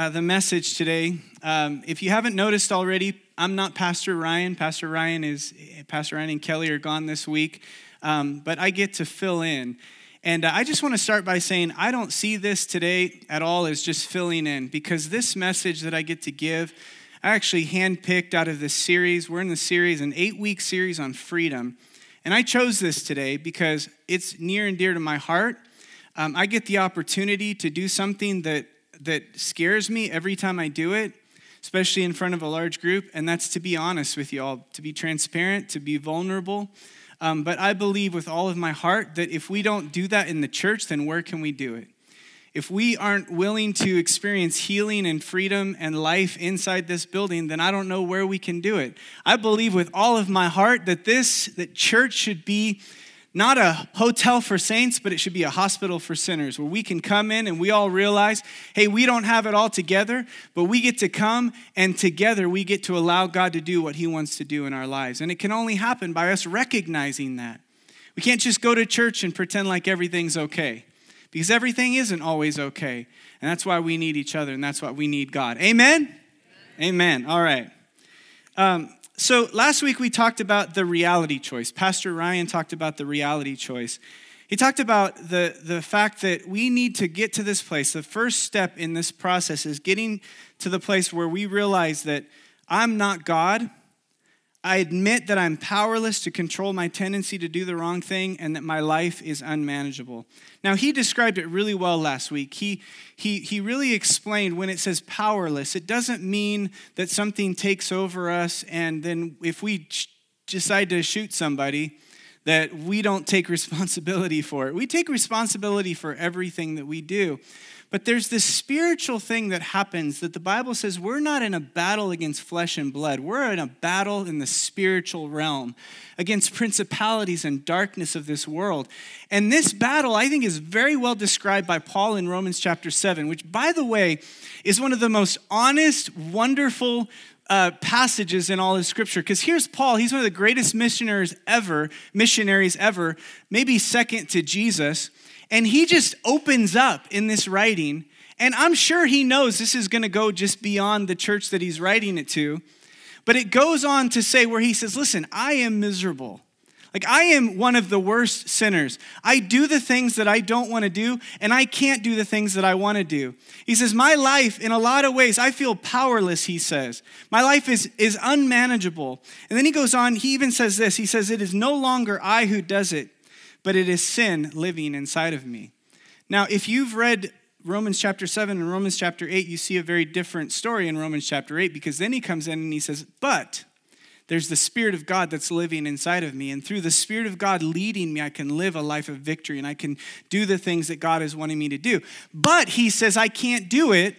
uh, the message today. Um, if you haven't noticed already, I'm not Pastor Ryan. Pastor Ryan is Pastor Ryan and Kelly are gone this week, um, but I get to fill in. And uh, I just want to start by saying I don't see this today at all as just filling in because this message that I get to give, I actually handpicked out of this series. We're in the series, an eight week series on freedom. And I chose this today because it's near and dear to my heart. Um, I get the opportunity to do something that that scares me every time I do it, especially in front of a large group, and that's to be honest with you all, to be transparent, to be vulnerable. Um, but I believe with all of my heart that if we don't do that in the church, then where can we do it? If we aren't willing to experience healing and freedom and life inside this building, then I don't know where we can do it. I believe with all of my heart that this that church should be not a hotel for saints, but it should be a hospital for sinners where we can come in and we all realize, hey, we don't have it all together, but we get to come and together we get to allow God to do what He wants to do in our lives. And it can only happen by us recognizing that. We can't just go to church and pretend like everything's okay because everything isn't always okay. And that's why we need each other and that's why we need God. Amen? Amen. Amen. All right. Um, so last week we talked about the reality choice. Pastor Ryan talked about the reality choice. He talked about the, the fact that we need to get to this place. The first step in this process is getting to the place where we realize that I'm not God I admit that I'm powerless to control my tendency to do the wrong thing and that my life is unmanageable. Now, he described it really well last week. He, he, he really explained when it says powerless, it doesn't mean that something takes over us and then if we decide to shoot somebody, that we don't take responsibility for it. We take responsibility for everything that we do. But there's this spiritual thing that happens that the Bible says we're not in a battle against flesh and blood. We're in a battle in the spiritual realm against principalities and darkness of this world. And this battle, I think, is very well described by Paul in Romans chapter 7, which, by the way, is one of the most honest, wonderful, uh, passages in all of scripture because here's paul he's one of the greatest missionaries ever missionaries ever maybe second to jesus and he just opens up in this writing. And I'm sure he knows this is going to go just beyond the church that he's writing it to. But it goes on to say, where he says, Listen, I am miserable. Like, I am one of the worst sinners. I do the things that I don't want to do, and I can't do the things that I want to do. He says, My life, in a lot of ways, I feel powerless, he says. My life is, is unmanageable. And then he goes on, he even says this He says, It is no longer I who does it, but it is sin living inside of me. Now, if you've read Romans chapter 7 and Romans chapter 8, you see a very different story in Romans chapter 8 because then he comes in and he says, But there's the Spirit of God that's living inside of me. And through the Spirit of God leading me, I can live a life of victory and I can do the things that God is wanting me to do. But he says, I can't do it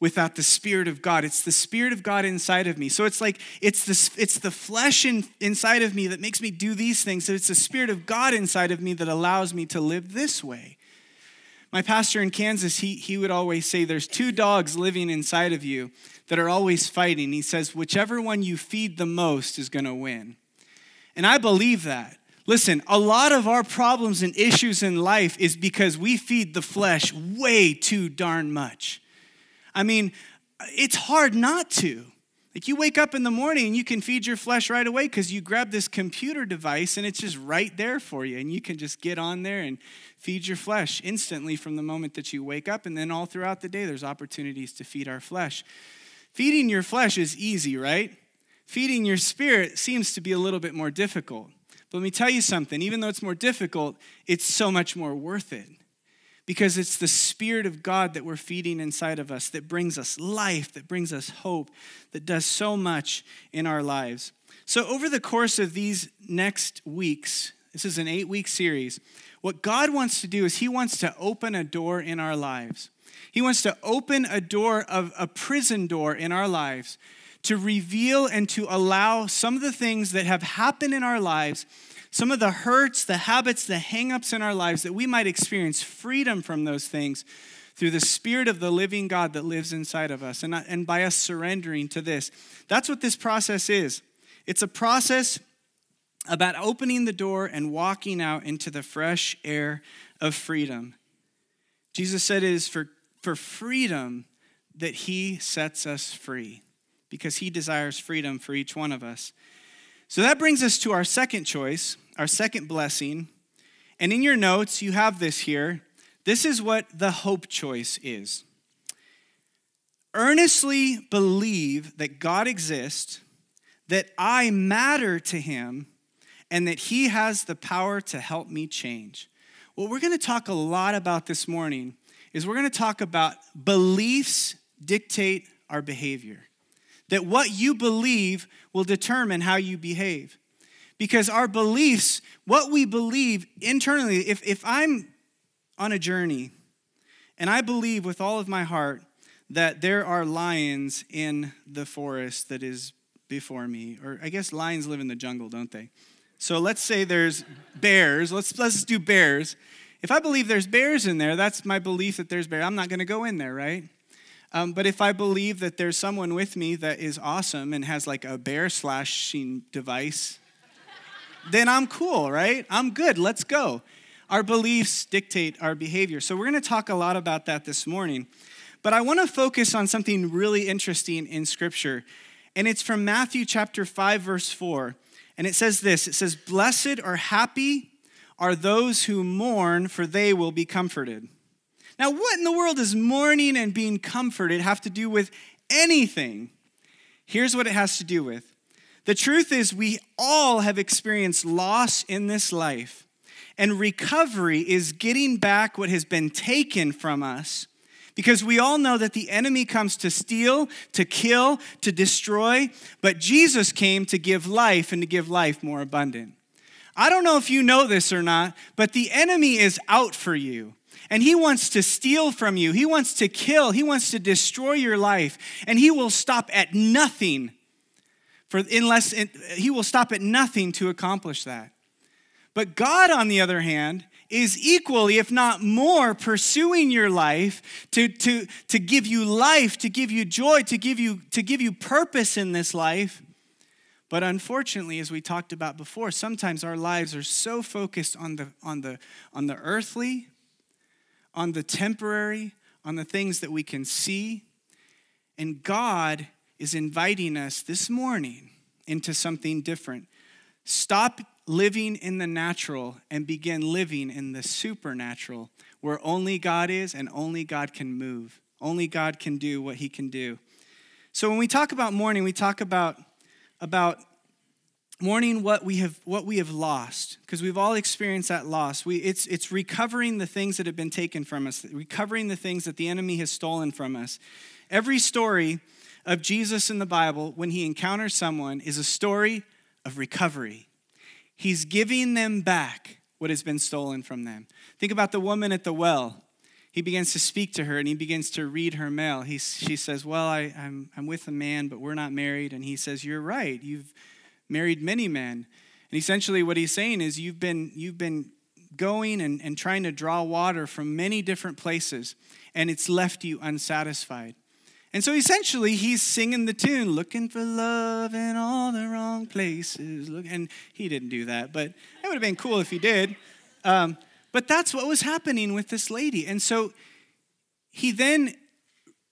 without the Spirit of God. It's the Spirit of God inside of me. So it's like it's the, it's the flesh in, inside of me that makes me do these things. So it's the Spirit of God inside of me that allows me to live this way. My pastor in Kansas, he, he would always say, There's two dogs living inside of you that are always fighting. He says, Whichever one you feed the most is going to win. And I believe that. Listen, a lot of our problems and issues in life is because we feed the flesh way too darn much. I mean, it's hard not to. Like you wake up in the morning and you can feed your flesh right away because you grab this computer device and it's just right there for you. And you can just get on there and feed your flesh instantly from the moment that you wake up. And then all throughout the day, there's opportunities to feed our flesh. Feeding your flesh is easy, right? Feeding your spirit seems to be a little bit more difficult. But let me tell you something even though it's more difficult, it's so much more worth it because it's the Spirit of God that we're feeding inside of us that brings us life, that brings us hope, that does so much in our lives. So, over the course of these next weeks, this is an eight week series, what God wants to do is He wants to open a door in our lives. He wants to open a door of a prison door in our lives to reveal and to allow some of the things that have happened in our lives some of the hurts, the habits, the hangups in our lives, that we might experience freedom from those things through the Spirit of the living God that lives inside of us and, and by us surrendering to this. That's what this process is. It's a process about opening the door and walking out into the fresh air of freedom. Jesus said it is for, for freedom that he sets us free because he desires freedom for each one of us. So that brings us to our second choice, our second blessing. And in your notes, you have this here. This is what the hope choice is earnestly believe that God exists, that I matter to him, and that he has the power to help me change. What we're going to talk a lot about this morning is we're going to talk about beliefs dictate our behavior. That what you believe will determine how you behave. Because our beliefs, what we believe internally, if, if I'm on a journey and I believe with all of my heart that there are lions in the forest that is before me, or I guess lions live in the jungle, don't they? So let's say there's bears. Let's let's do bears. If I believe there's bears in there, that's my belief that there's bears. I'm not going to go in there, right? Um, but if I believe that there's someone with me that is awesome and has like a bear slashing device, then I'm cool, right? I'm good. Let's go. Our beliefs dictate our behavior. So we're going to talk a lot about that this morning. But I want to focus on something really interesting in Scripture. And it's from Matthew chapter 5, verse 4. And it says this it says, Blessed or happy are those who mourn, for they will be comforted. Now, what in the world does mourning and being comforted have to do with anything? Here's what it has to do with. The truth is, we all have experienced loss in this life, and recovery is getting back what has been taken from us because we all know that the enemy comes to steal, to kill, to destroy, but Jesus came to give life and to give life more abundant. I don't know if you know this or not, but the enemy is out for you and he wants to steal from you. He wants to kill. He wants to destroy your life. And he will stop at nothing for unless he will stop at nothing to accomplish that. But God, on the other hand, is equally, if not more, pursuing your life to, to, to give you life, to give you joy, to give you, to give you purpose in this life. But unfortunately, as we talked about before, sometimes our lives are so focused on the, on the, on the earthly, on the temporary, on the things that we can see. And God is inviting us this morning into something different. Stop living in the natural and begin living in the supernatural, where only God is and only God can move. Only God can do what he can do. So when we talk about mourning, we talk about, about mourning what we have what we have lost because we've all experienced that loss. We, it's, it's recovering the things that have been taken from us recovering the things that the enemy has stolen from us. Every story of jesus in the bible when he encounters someone is a story of recovery. He's giving them back what has been stolen from them. Think about the woman at the well he begins to speak to her and he begins to read her mail he, she says well I, I'm, I'm with a man but we're not married and he says you're right you've married many men. And essentially, what he's saying is you've been, you've been going and, and trying to draw water from many different places, and it's left you unsatisfied. And so essentially, he's singing the tune, looking for love in all the wrong places. Look, and he didn't do that, but it would have been cool if he did. Um, but that's what was happening with this lady. And so he then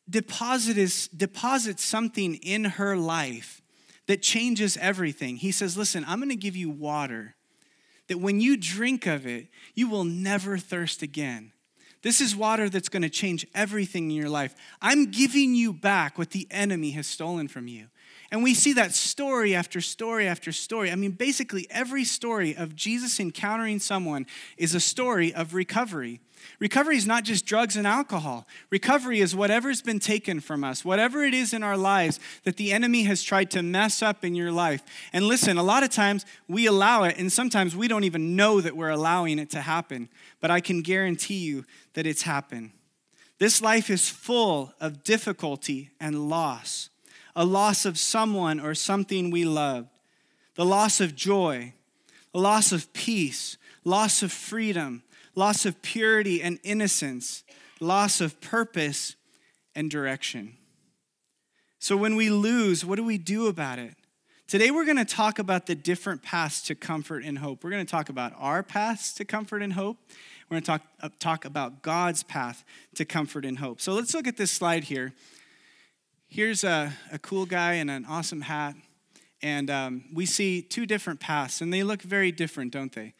deposits, deposits something in her life that changes everything. He says, Listen, I'm going to give you water that when you drink of it, you will never thirst again. This is water that's going to change everything in your life. I'm giving you back what the enemy has stolen from you. And we see that story after story after story. I mean, basically, every story of Jesus encountering someone is a story of recovery. Recovery is not just drugs and alcohol. Recovery is whatever's been taken from us, whatever it is in our lives that the enemy has tried to mess up in your life. And listen, a lot of times we allow it, and sometimes we don't even know that we're allowing it to happen. But I can guarantee you that it's happened. This life is full of difficulty and loss a loss of someone or something we loved, the loss of joy, a loss of peace, loss of freedom, loss of purity and innocence, loss of purpose and direction. So when we lose, what do we do about it? Today, we're going to talk about the different paths to comfort and hope. We're going to talk about our paths to comfort and hope. We're going to talk, uh, talk about God's path to comfort and hope. So let's look at this slide here. Here's a, a cool guy in an awesome hat, and um, we see two different paths, and they look very different, don't they?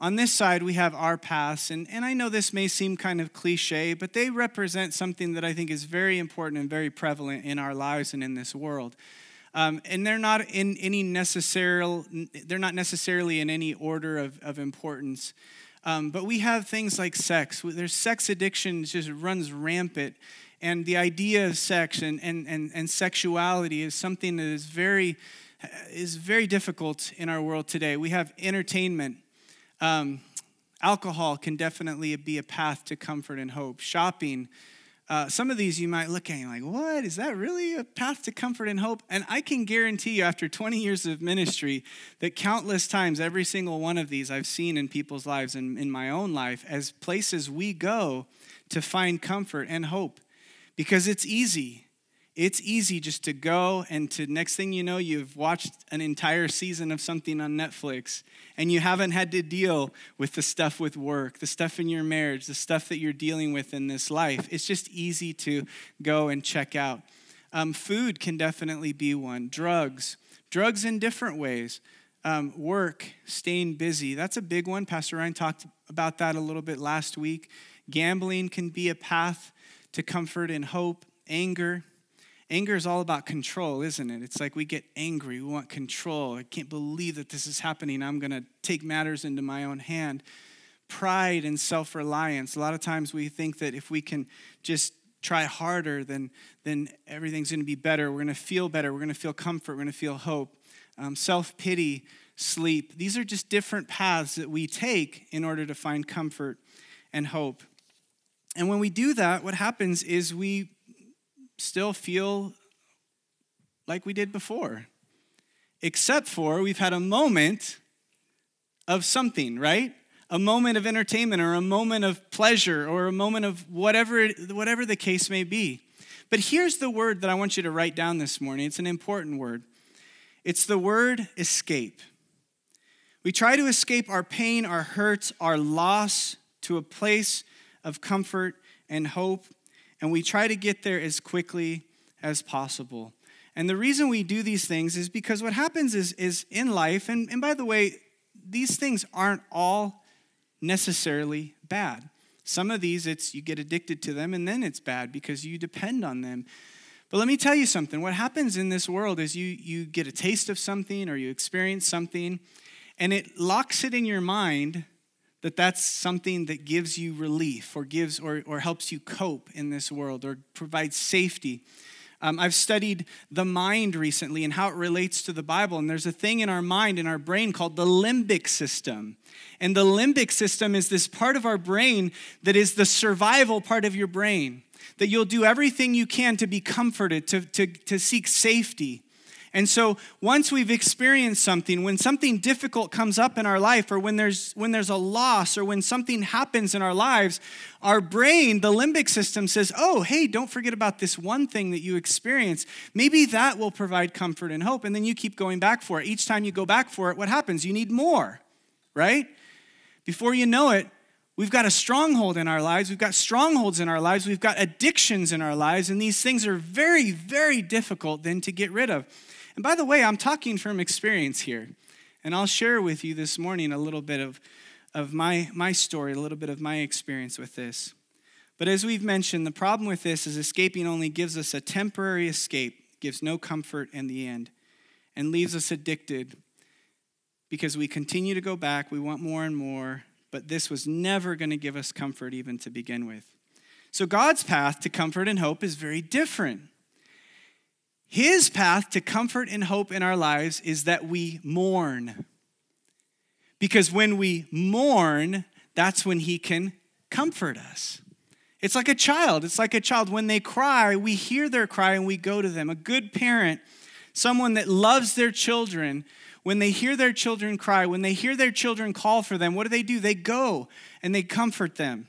On this side, we have our paths, and, and I know this may seem kind of cliche, but they represent something that I think is very important and very prevalent in our lives and in this world. Um, and they're not in any necessary, they're not necessarily in any order of, of importance. Um, but we have things like sex. There's sex addiction just runs rampant. And the idea of sex and, and, and, and sexuality is something that is very, is very difficult in our world today. We have entertainment. Um, alcohol can definitely be a path to comfort and hope. Shopping, uh, some of these you might look at and like, what? Is that really a path to comfort and hope? And I can guarantee you, after 20 years of ministry, that countless times, every single one of these I've seen in people's lives and in my own life as places we go to find comfort and hope because it's easy. It's easy just to go and to next thing you know, you've watched an entire season of something on Netflix and you haven't had to deal with the stuff with work, the stuff in your marriage, the stuff that you're dealing with in this life. It's just easy to go and check out. Um, food can definitely be one. Drugs, drugs in different ways. Um, work, staying busy. That's a big one. Pastor Ryan talked about that a little bit last week. Gambling can be a path to comfort and hope. Anger, Anger is all about control, isn't it? It's like we get angry, we want control. I can't believe that this is happening. I'm going to take matters into my own hand. Pride and self reliance. A lot of times we think that if we can just try harder, then, then everything's going to be better. We're going to feel better. We're going to feel comfort. We're going to feel hope. Um, self pity, sleep. These are just different paths that we take in order to find comfort and hope. And when we do that, what happens is we still feel like we did before, except for we've had a moment of something, right? A moment of entertainment or a moment of pleasure or a moment of whatever, whatever the case may be. But here's the word that I want you to write down this morning. It's an important word. It's the word escape. We try to escape our pain, our hurts, our loss to a place of comfort and hope and we try to get there as quickly as possible. And the reason we do these things is because what happens is, is in life, and, and by the way, these things aren't all necessarily bad. Some of these, it's you get addicted to them and then it's bad because you depend on them. But let me tell you something. What happens in this world is you, you get a taste of something or you experience something, and it locks it in your mind that that's something that gives you relief or gives or, or helps you cope in this world or provides safety. Um, I've studied the mind recently and how it relates to the Bible. And there's a thing in our mind, in our brain, called the limbic system. And the limbic system is this part of our brain that is the survival part of your brain, that you'll do everything you can to be comforted, to, to, to seek safety. And so once we've experienced something, when something difficult comes up in our life, or when there's when there's a loss, or when something happens in our lives, our brain, the limbic system says, Oh, hey, don't forget about this one thing that you experienced. Maybe that will provide comfort and hope. And then you keep going back for it. Each time you go back for it, what happens? You need more, right? Before you know it, We've got a stronghold in our lives. We've got strongholds in our lives. We've got addictions in our lives. And these things are very, very difficult then to get rid of. And by the way, I'm talking from experience here. And I'll share with you this morning a little bit of, of my, my story, a little bit of my experience with this. But as we've mentioned, the problem with this is escaping only gives us a temporary escape, gives no comfort in the end, and leaves us addicted because we continue to go back, we want more and more, but this was never going to give us comfort even to begin with. So God's path to comfort and hope is very different. His path to comfort and hope in our lives is that we mourn. Because when we mourn, that's when He can comfort us. It's like a child. It's like a child. When they cry, we hear their cry and we go to them. A good parent, someone that loves their children, when they hear their children cry, when they hear their children call for them, what do they do? They go and they comfort them.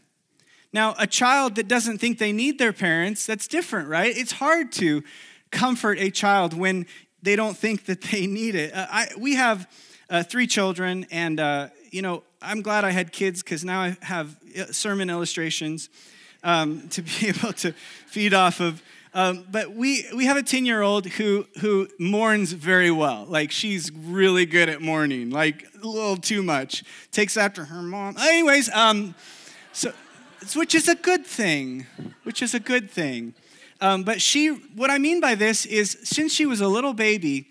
Now, a child that doesn't think they need their parents, that's different, right? It's hard to comfort a child when they don't think that they need it. Uh, I, we have uh, three children, and uh, you know, I'm glad I had kids because now I have uh, sermon illustrations um, to be able to feed off of. Um, but we, we have a 10 year old who, who mourns very well. Like, she's really good at mourning, like a little too much. Takes after her mom. Anyways, um, so, which is a good thing, which is a good thing. Um, but she, what I mean by this is since she was a little baby,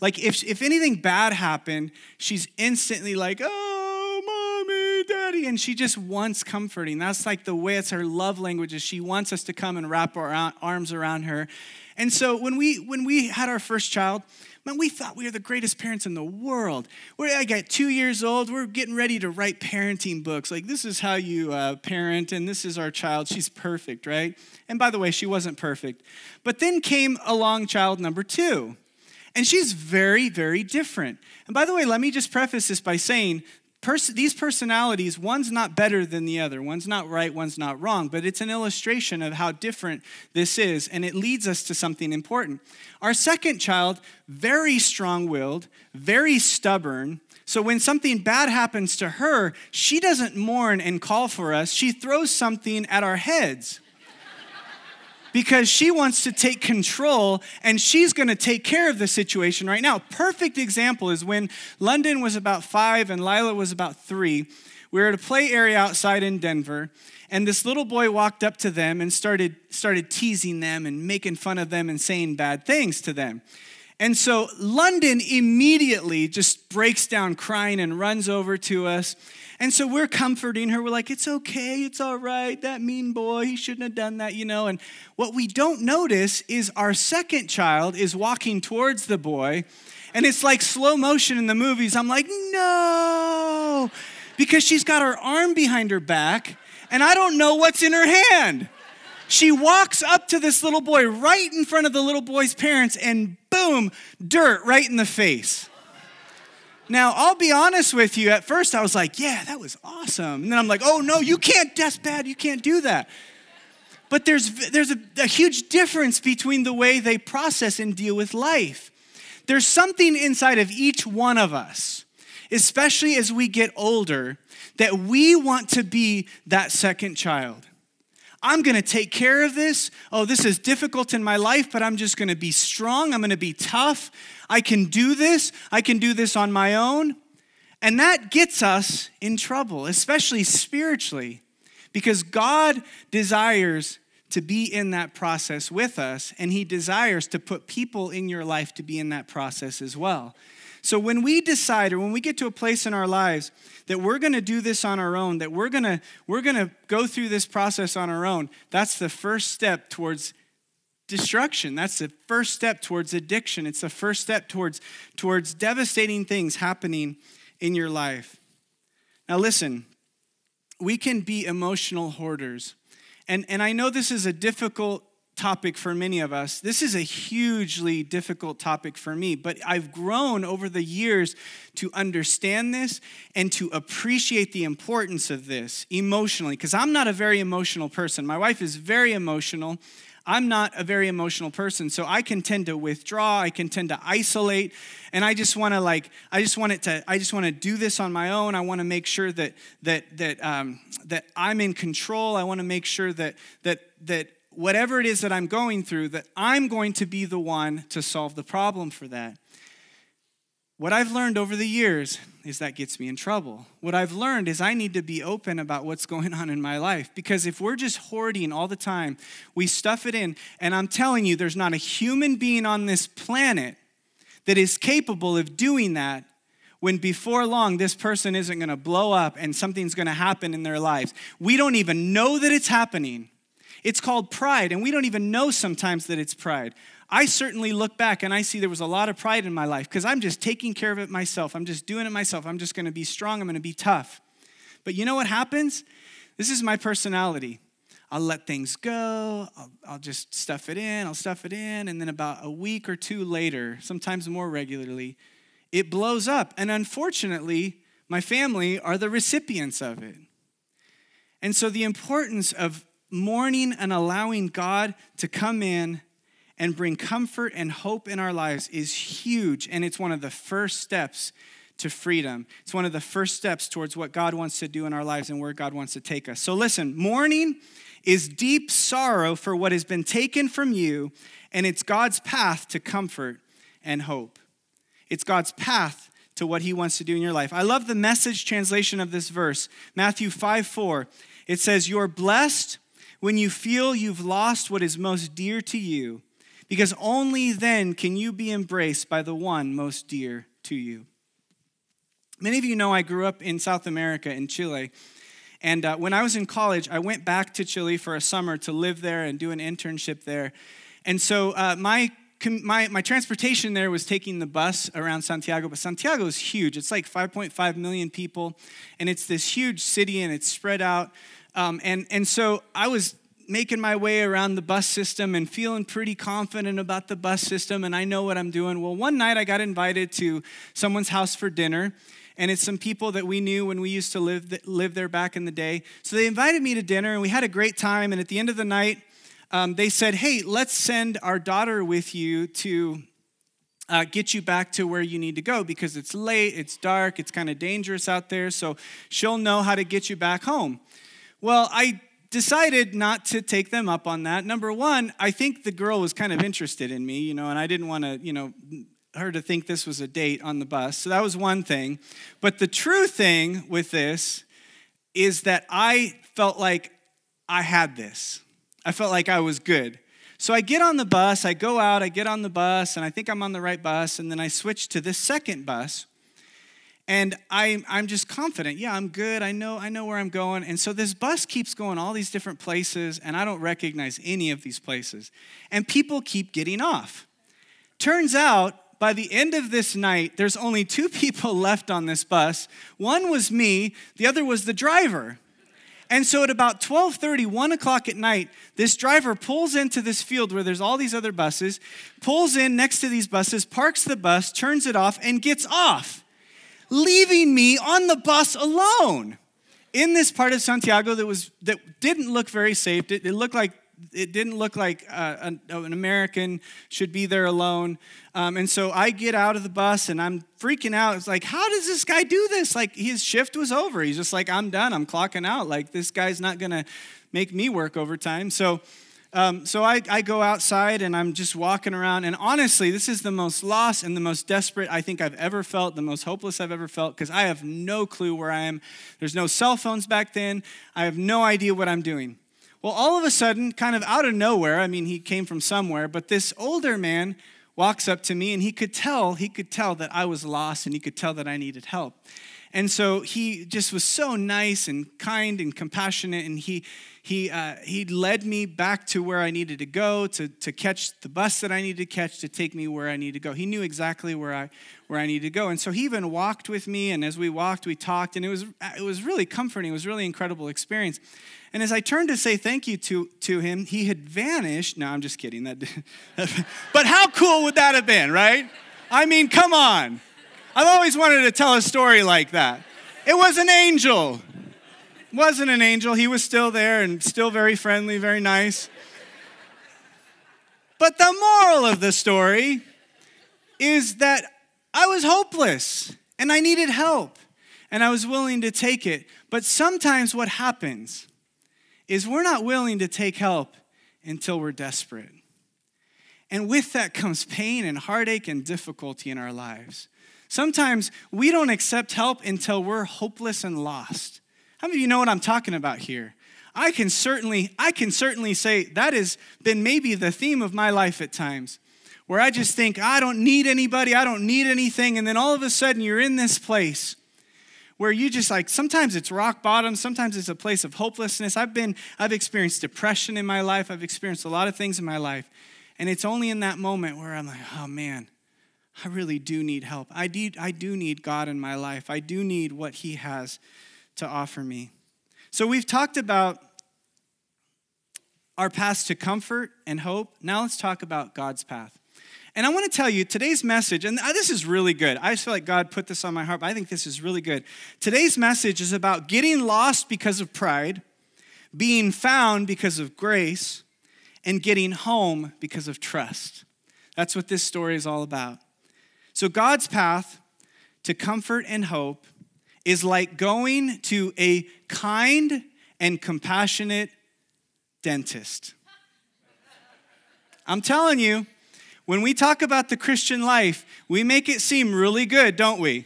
like if, if anything bad happened, she's instantly like, oh, mommy, daddy. And she just wants comforting. That's like the way it's her love language is she wants us to come and wrap our arms around her. And so when we, when we had our first child, Man, we thought we were the greatest parents in the world. We're, I got two years old. We're getting ready to write parenting books. Like, this is how you uh, parent, and this is our child. She's perfect, right? And by the way, she wasn't perfect. But then came along child number two. And she's very, very different. And by the way, let me just preface this by saying Pers- these personalities, one's not better than the other. One's not right, one's not wrong, but it's an illustration of how different this is, and it leads us to something important. Our second child, very strong willed, very stubborn. So when something bad happens to her, she doesn't mourn and call for us, she throws something at our heads because she wants to take control and she's going to take care of the situation right now. Perfect example is when London was about five and Lila was about three. We were at a play area outside in Denver, and this little boy walked up to them and started, started teasing them and making fun of them and saying bad things to them. And so London immediately just breaks down crying and runs over to us. And so we're comforting her. We're like, it's okay, it's all right. That mean boy, he shouldn't have done that, you know. And what we don't notice is our second child is walking towards the boy, and it's like slow motion in the movies. I'm like, no, because she's got her arm behind her back, and I don't know what's in her hand. She walks up to this little boy right in front of the little boy's parents, and boom, dirt right in the face. Now, I'll be honest with you. At first, I was like, yeah, that was awesome. And then I'm like, oh, no, you can't, that's bad. You can't do that. But there's, there's a, a huge difference between the way they process and deal with life. There's something inside of each one of us, especially as we get older, that we want to be that second child. I'm going to take care of this. Oh, this is difficult in my life, but I'm just going to be strong. I'm going to be tough. I can do this. I can do this on my own. And that gets us in trouble, especially spiritually, because God desires to be in that process with us, and He desires to put people in your life to be in that process as well. So when we decide or when we get to a place in our lives that we're going to do this on our own, that we're going to we're going to go through this process on our own, that's the first step towards destruction. That's the first step towards addiction. It's the first step towards towards devastating things happening in your life. Now listen, we can be emotional hoarders. And, and I know this is a difficult topic for many of us. This is a hugely difficult topic for me, but I've grown over the years to understand this and to appreciate the importance of this emotionally, because I'm not a very emotional person. My wife is very emotional. I'm not a very emotional person, so I can tend to withdraw, I can tend to isolate, and I just want to like, I just want it to, I just want to do this on my own. I want to make sure that that that um, that I'm in control. I want to make sure that that that whatever it is that I'm going through, that I'm going to be the one to solve the problem for that. What I've learned over the years is that gets me in trouble. What I've learned is I need to be open about what's going on in my life because if we're just hoarding all the time, we stuff it in, and I'm telling you, there's not a human being on this planet that is capable of doing that when before long this person isn't going to blow up and something's going to happen in their lives. We don't even know that it's happening it's called pride, and we don't even know sometimes that it's pride. I certainly look back and I see there was a lot of pride in my life because I'm just taking care of it myself. I'm just doing it myself. I'm just going to be strong. I'm going to be tough. But you know what happens? This is my personality. I'll let things go. I'll, I'll, just stuff it in. I'll stuff it in. And then about a week or two later, sometimes more regularly, it blows up. And unfortunately, my family are the recipients of it. And so the importance of mourning and allowing God to come in and bring comfort and hope in our lives is huge. And it's one of the first steps to freedom. It's one of the first steps towards what God wants to do in our lives and where God wants to take us. So, listen, mourning is deep sorrow for what has been taken from you, and it's God's path to comfort and hope. It's God's path to what he wants to do in your life. I love the message translation of this verse, Matthew 5 4. It says, You're blessed when you feel you've lost what is most dear to you, because only then can you be embraced by the one most dear to you. Many of you know I grew up in South America, in Chile. And uh, when I was in college, I went back to Chile for a summer to live there and do an internship there. And so uh, my, my, my transportation there was taking the bus around Santiago, but Santiago is huge. It's like 5.5 million people, and it's this huge city, and it's spread out. Um, and, and so I was making my way around the bus system and feeling pretty confident about the bus system, and I know what I'm doing. Well, one night I got invited to someone's house for dinner and it's some people that we knew when we used to live, live there back in the day. So they invited me to dinner, and we had a great time. And at the end of the night, um, they said, Hey, let's send our daughter with you to uh, get you back to where you need to go because it's late, it's dark, it's kind of dangerous out there. So she'll know how to get you back home. Well, I decided not to take them up on that. Number one, I think the girl was kind of interested in me, you know, and I didn't want to, you know, her to think this was a date on the bus. So that was one thing. But the true thing with this is that I felt like I had this. I felt like I was good. So I get on the bus, I go out, I get on the bus, and I think I'm on the right bus, and then I switch to this second bus. And I, I'm just confident. Yeah, I'm good. I know, I know where I'm going. And so this bus keeps going all these different places, and I don't recognize any of these places. And people keep getting off. Turns out by the end of this night, there's only two people left on this bus. One was me, the other was the driver. And so at about 12:30, 1 o'clock at night, this driver pulls into this field where there's all these other buses, pulls in next to these buses, parks the bus, turns it off, and gets off, leaving me on the bus alone in this part of Santiago that was that didn't look very safe. It, it looked like it didn't look like uh, an, an, American should be there alone. Um, and so I get out of the bus and I'm freaking out. It's like, how does this guy do this? Like his shift was over. He's just like, I'm done. I'm clocking out. Like this guy's not to make me work overtime. So, um, so I, I go outside and I'm just walking around. And honestly, this is the most lost and the most desperate I think I've ever felt, the most hopeless I've ever felt, because I have no clue where I am. There's no cell phones back then. I have no idea what I'm doing. Well, all of a sudden, kind of out of nowhere, I mean, he came from somewhere, but this older man walks up to me and he could tell, he could tell that I was lost and he could tell that I needed help. And so he just was so nice and kind and compassionate, and he he uh, he led me back to where I needed to go to to catch the bus that I needed to catch to take me where I needed to go. He knew exactly where I where I needed to go, and so he even walked with me. And as we walked, we talked, and it was it was really comforting. It was really incredible experience. And as I turned to say thank you to, to him, he had vanished. No, I'm just kidding. That, but how cool would that have been, right? I mean, come on. I've always wanted to tell a story like that. It was an angel. Wasn't an angel. He was still there and still very friendly, very nice. But the moral of the story is that I was hopeless and I needed help and I was willing to take it. But sometimes what happens is we're not willing to take help until we're desperate. And with that comes pain and heartache and difficulty in our lives. Sometimes we don't accept help until we're hopeless and lost. How many of you know what I'm talking about here? I can certainly, I can certainly say that has been maybe the theme of my life at times, where I just think, I don't need anybody, I don't need anything, and then all of a sudden you're in this place where you just like sometimes it's rock bottom sometimes it's a place of hopelessness i've been i've experienced depression in my life i've experienced a lot of things in my life and it's only in that moment where i'm like oh man i really do need help i do, I do need god in my life i do need what he has to offer me so we've talked about our paths to comfort and hope now let's talk about god's path and I want to tell you today's message, and uh, this is really good. I just feel like God put this on my heart, but I think this is really good. Today's message is about getting lost because of pride, being found because of grace, and getting home because of trust. That's what this story is all about. So, God's path to comfort and hope is like going to a kind and compassionate dentist. I'm telling you, when we talk about the Christian life, we make it seem really good, don't we?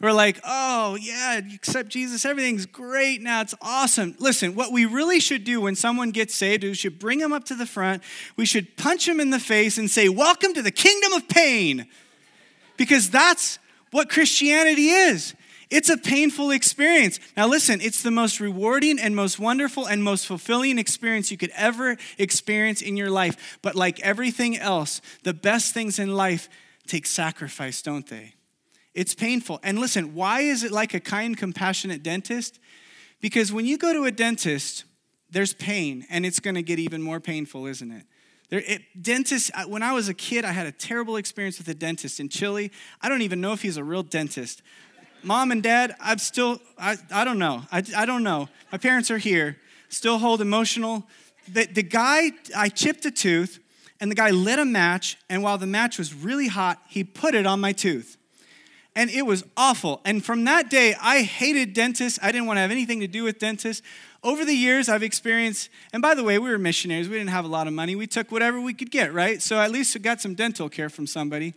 We're like, oh, yeah, accept Jesus, everything's great now, it's awesome. Listen, what we really should do when someone gets saved we should bring them up to the front, we should punch them in the face and say, Welcome to the kingdom of pain. Because that's what Christianity is. It's a painful experience. Now, listen, it's the most rewarding and most wonderful and most fulfilling experience you could ever experience in your life. But like everything else, the best things in life take sacrifice, don't they? It's painful. And listen, why is it like a kind, compassionate dentist? Because when you go to a dentist, there's pain, and it's gonna get even more painful, isn't it? There, it, dentists, when I was a kid, I had a terrible experience with a dentist in Chile. I don't even know if he's a real dentist. Mom and dad, I'm still, I, I don't know. I, I don't know. My parents are here, still hold emotional. The, the guy, I chipped a tooth, and the guy lit a match, and while the match was really hot, he put it on my tooth. And it was awful. And from that day, I hated dentists. I didn't want to have anything to do with dentists. Over the years, I've experienced, and by the way, we were missionaries. We didn't have a lot of money. We took whatever we could get, right? So at least we got some dental care from somebody.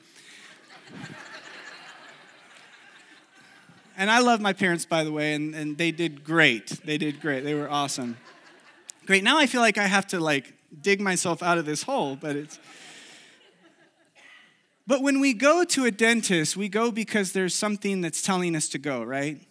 and I love my parents, by the way, and, and they did great. They did great. They were awesome. Great. Now I feel like I have to like dig myself out of this hole, but it's. But when we go to a dentist, we go because there's something that's telling us to go, right?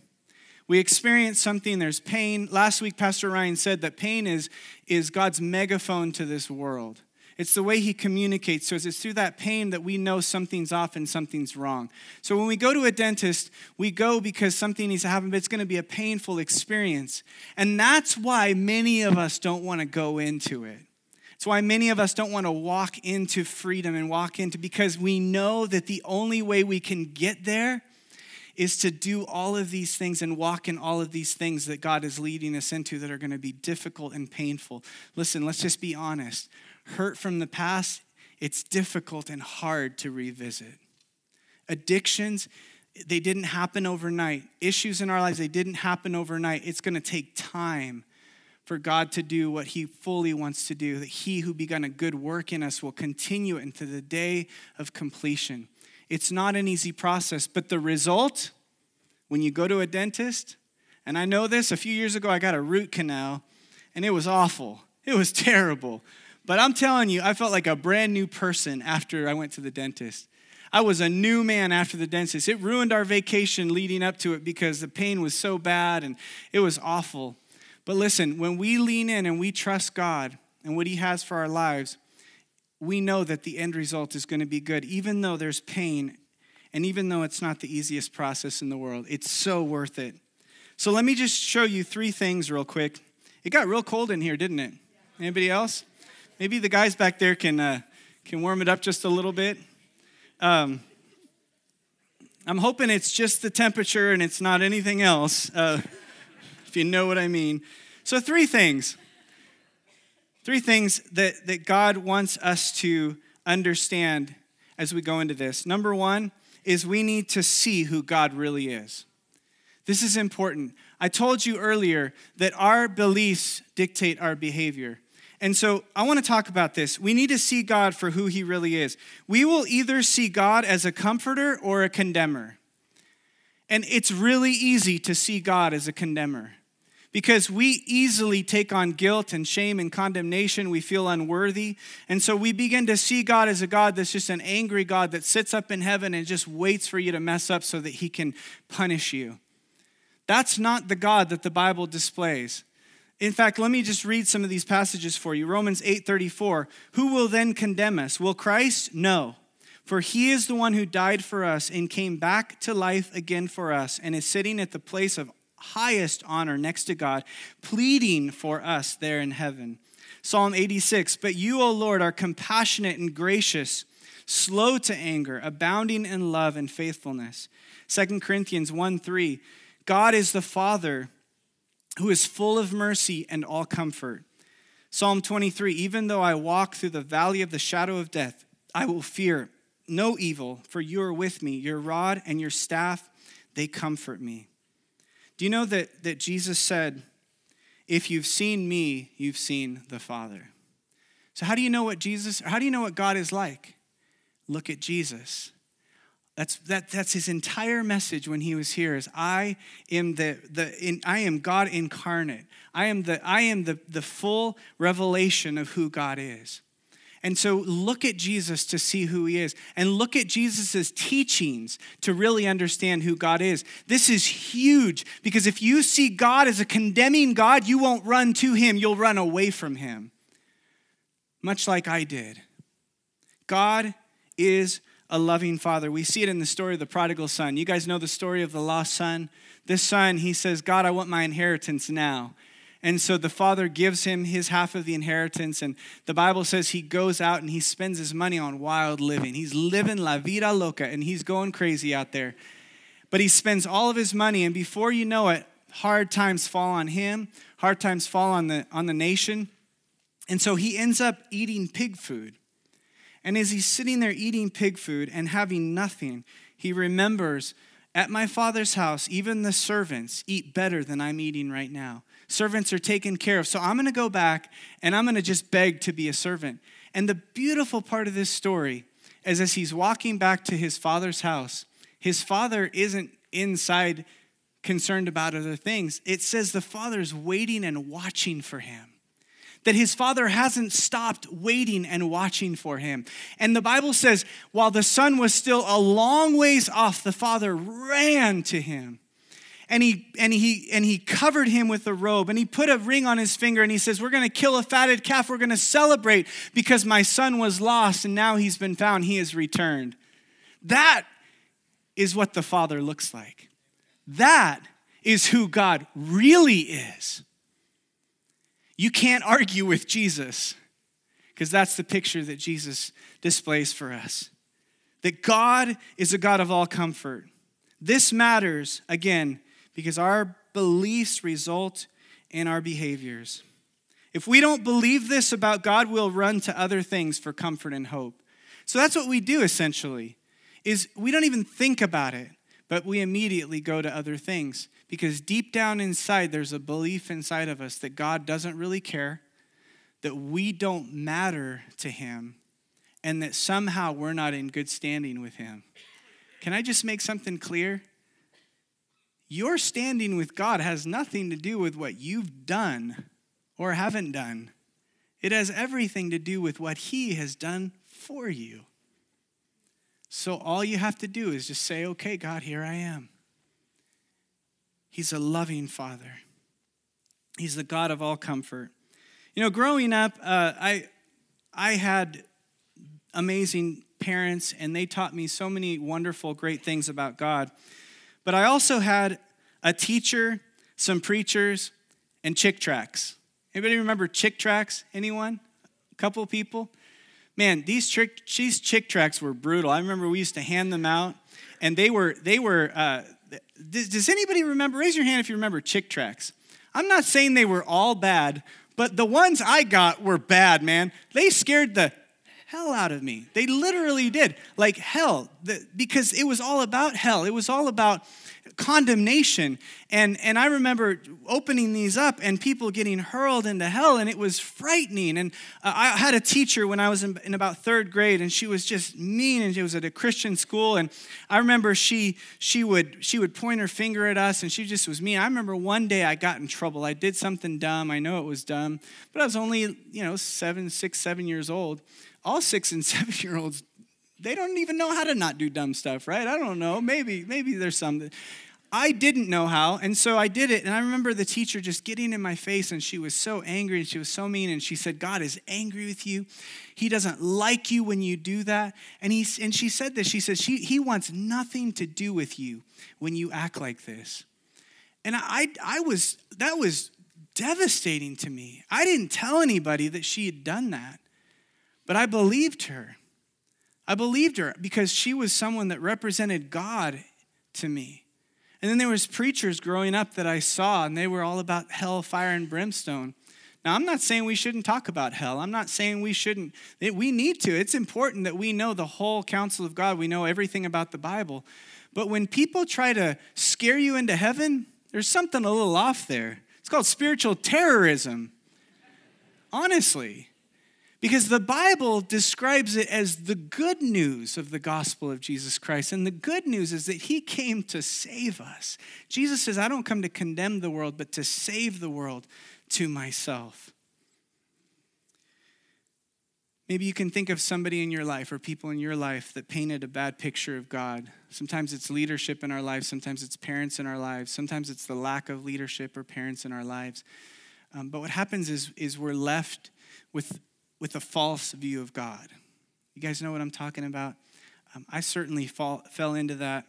We experience something, there's pain. Last week, Pastor Ryan said that pain is, is God's megaphone to this world. It's the way he communicates us. It's through that pain that we know something's off and something's wrong. So when we go to a dentist, we go because something needs to happen, but it's going to be a painful experience. And that's why many of us don't want to go into it. It's why many of us don't want to walk into freedom and walk into because we know that the only way we can get there is to do all of these things and walk in all of these things that God is leading us into that are going to be difficult and painful. Listen, let's just be honest hurt from the past, it's difficult and hard to revisit. Addictions, they didn't happen overnight. Issues in our lives, they didn't happen overnight. It's going to take time for God to do what He fully wants to do, that He who begun a good work in us will continue it into the day of completion. It's not an easy process, but the result, when you go to a dentist, and I know this, a few years ago I got a root canal, and it was awful. It was terrible. But I'm telling you, I felt like a brand new person after I went to the dentist. I was a new man after the dentist. It ruined our vacation leading up to it because the pain was so bad and it was awful. But listen, when we lean in and we trust God and what He has for our lives, we know that the end result is going to be good, even though there's pain and even though it's not the easiest process in the world. It's so worth it. So let me just show you three things real quick. It got real cold in here, didn't it? Anybody else? Maybe the guys back there can, uh, can warm it up just a little bit. Um, I'm hoping it's just the temperature and it's not anything else, uh, if you know what I mean. So, three things. Three things that, that God wants us to understand as we go into this. Number one is we need to see who God really is. This is important. I told you earlier that our beliefs dictate our behavior. And so I want to talk about this. We need to see God for who he really is. We will either see God as a comforter or a condemner. And it's really easy to see God as a condemner because we easily take on guilt and shame and condemnation. We feel unworthy. And so we begin to see God as a God that's just an angry God that sits up in heaven and just waits for you to mess up so that he can punish you. That's not the God that the Bible displays. In fact, let me just read some of these passages for you. Romans 8:34. Who will then condemn us? Will Christ? No. For he is the one who died for us and came back to life again for us and is sitting at the place of highest honor next to God, pleading for us there in heaven. Psalm 86 But you, O Lord, are compassionate and gracious, slow to anger, abounding in love and faithfulness. 2 Corinthians 1 3 God is the Father who is full of mercy and all comfort. Psalm 23 Even though I walk through the valley of the shadow of death, I will fear no evil, for you are with me. Your rod and your staff, they comfort me. Do you know that, that Jesus said If you've seen me, you've seen the Father. So, how do you know what Jesus, how do you know what God is like? Look at Jesus. That's, that, that's his entire message when he was here is I am the, the in, I am God incarnate. I am the I am the, the full revelation of who God is. And so look at Jesus to see who he is and look at Jesus' teachings to really understand who God is. This is huge because if you see God as a condemning God, you won't run to him, you'll run away from him. Much like I did. God is a loving father. We see it in the story of the prodigal son. You guys know the story of the lost son? This son, he says, God, I want my inheritance now. And so the father gives him his half of the inheritance. And the Bible says he goes out and he spends his money on wild living. He's living la vida loca and he's going crazy out there. But he spends all of his money, and before you know it, hard times fall on him, hard times fall on the, on the nation. And so he ends up eating pig food. And as he's sitting there eating pig food and having nothing, he remembers at my father's house, even the servants eat better than I'm eating right now. Servants are taken care of. So I'm going to go back and I'm going to just beg to be a servant. And the beautiful part of this story is as he's walking back to his father's house, his father isn't inside concerned about other things. It says the father's waiting and watching for him that his father hasn't stopped waiting and watching for him. And the Bible says, while the son was still a long ways off, the father ran to him. And he, and, he, and he covered him with a robe and he put a ring on his finger and he says, We're going to kill a fatted calf. We're going to celebrate because my son was lost and now he's been found. He has returned. That is what the Father looks like. That is who God really is. You can't argue with Jesus because that's the picture that Jesus displays for us. That God is a God of all comfort. This matters, again, because our beliefs result in our behaviors. If we don't believe this about God, we'll run to other things for comfort and hope. So that's what we do essentially. Is we don't even think about it, but we immediately go to other things. Because deep down inside, there's a belief inside of us that God doesn't really care, that we don't matter to Him, and that somehow we're not in good standing with Him. Can I just make something clear? Your standing with God has nothing to do with what you've done or haven't done. It has everything to do with what He has done for you. So all you have to do is just say, okay, God, here I am. He's a loving Father. He's the God of all comfort. You know, growing up, uh, I, I had amazing parents, and they taught me so many wonderful, great things about God. But I also had a teacher, some preachers, and Chick tracts. Anybody remember Chick tracts? Anyone? A couple people? Man, these chick, these Chick tracts were brutal. I remember we used to hand them out, and they were they were uh, does, does anybody remember? Raise your hand if you remember Chick tracts. I'm not saying they were all bad, but the ones I got were bad, man. They scared the hell out of me. They literally did. Like hell, the, because it was all about hell. It was all about condemnation. And, and I remember opening these up and people getting hurled into hell, and it was frightening. And uh, I had a teacher when I was in, in, about third grade, and she was just mean, and she was at a Christian school. And I remember she, she, would, she would point her finger at us, and she just was mean. I remember one day I got in trouble. I did something dumb. I know it was dumb, but I was only, you know, seven, six, seven years old. All six and seven year olds they don't even know how to not do dumb stuff, right? I don't know. Maybe, maybe there's some. That, I didn't know how, and so I did it. And I remember the teacher just getting in my face, and she was so angry and she was so mean. And she said, God is angry with you. He doesn't like you when you do that. And, he, and she said this She says, she, He wants nothing to do with you when you act like this. And I, I was, that was devastating to me. I didn't tell anybody that she had done that, but I believed her. I believed her because she was someone that represented God to me. And then there was preachers growing up that I saw, and they were all about hell, fire, and brimstone. Now, I'm not saying we shouldn't talk about hell. I'm not saying we shouldn't. We need to. It's important that we know the whole counsel of God. We know everything about the Bible. But when people try to scare you into heaven, there's something a little off there. It's called spiritual terrorism. Honestly. Because the Bible describes it as the good news of the gospel of Jesus Christ. And the good news is that he came to save us. Jesus says, I don't come to condemn the world, but to save the world to myself. Maybe you can think of somebody in your life or people in your life that painted a bad picture of God. Sometimes it's leadership in our lives, sometimes it's parents in our lives, sometimes it's the lack of leadership or parents in our lives. Um, but what happens is, is we're left with with a false view of God. You guys know what I'm talking about? Um, I certainly fall, fell into that.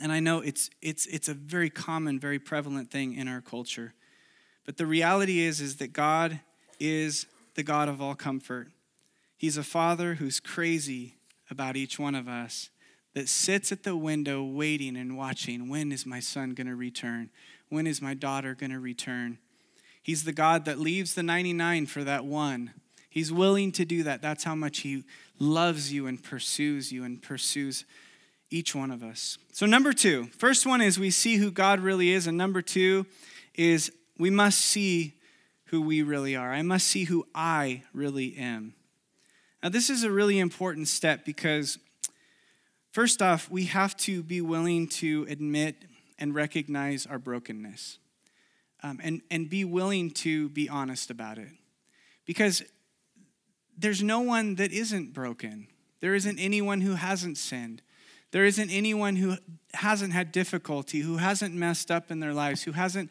And I know it's, it's, it's a very common, very prevalent thing in our culture. But the reality is, is that God is the God of all comfort. He's a father who's crazy about each one of us, that sits at the window waiting and watching when is my son going to return? When is my daughter going to return? He's the God that leaves the 99 for that one He's willing to do that. That's how much He loves you and pursues you and pursues each one of us. So, number two, first one is we see who God really is. And number two is we must see who we really are. I must see who I really am. Now, this is a really important step because, first off, we have to be willing to admit and recognize our brokenness um, and, and be willing to be honest about it. Because there's no one that isn't broken. There isn't anyone who hasn't sinned. There isn't anyone who hasn't had difficulty, who hasn't messed up in their lives, who hasn't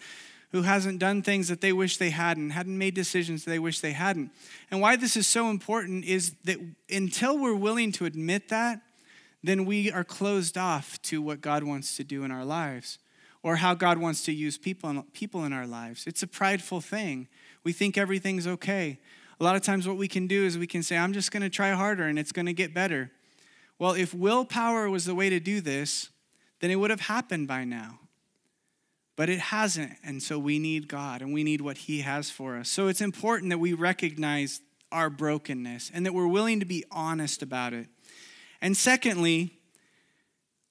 who hasn't done things that they wish they hadn't, hadn't made decisions they wish they hadn't. And why this is so important is that until we're willing to admit that, then we are closed off to what God wants to do in our lives or how God wants to use people, people in our lives. It's a prideful thing. We think everything's okay. A lot of times, what we can do is we can say, I'm just going to try harder and it's going to get better. Well, if willpower was the way to do this, then it would have happened by now. But it hasn't. And so we need God and we need what He has for us. So it's important that we recognize our brokenness and that we're willing to be honest about it. And secondly,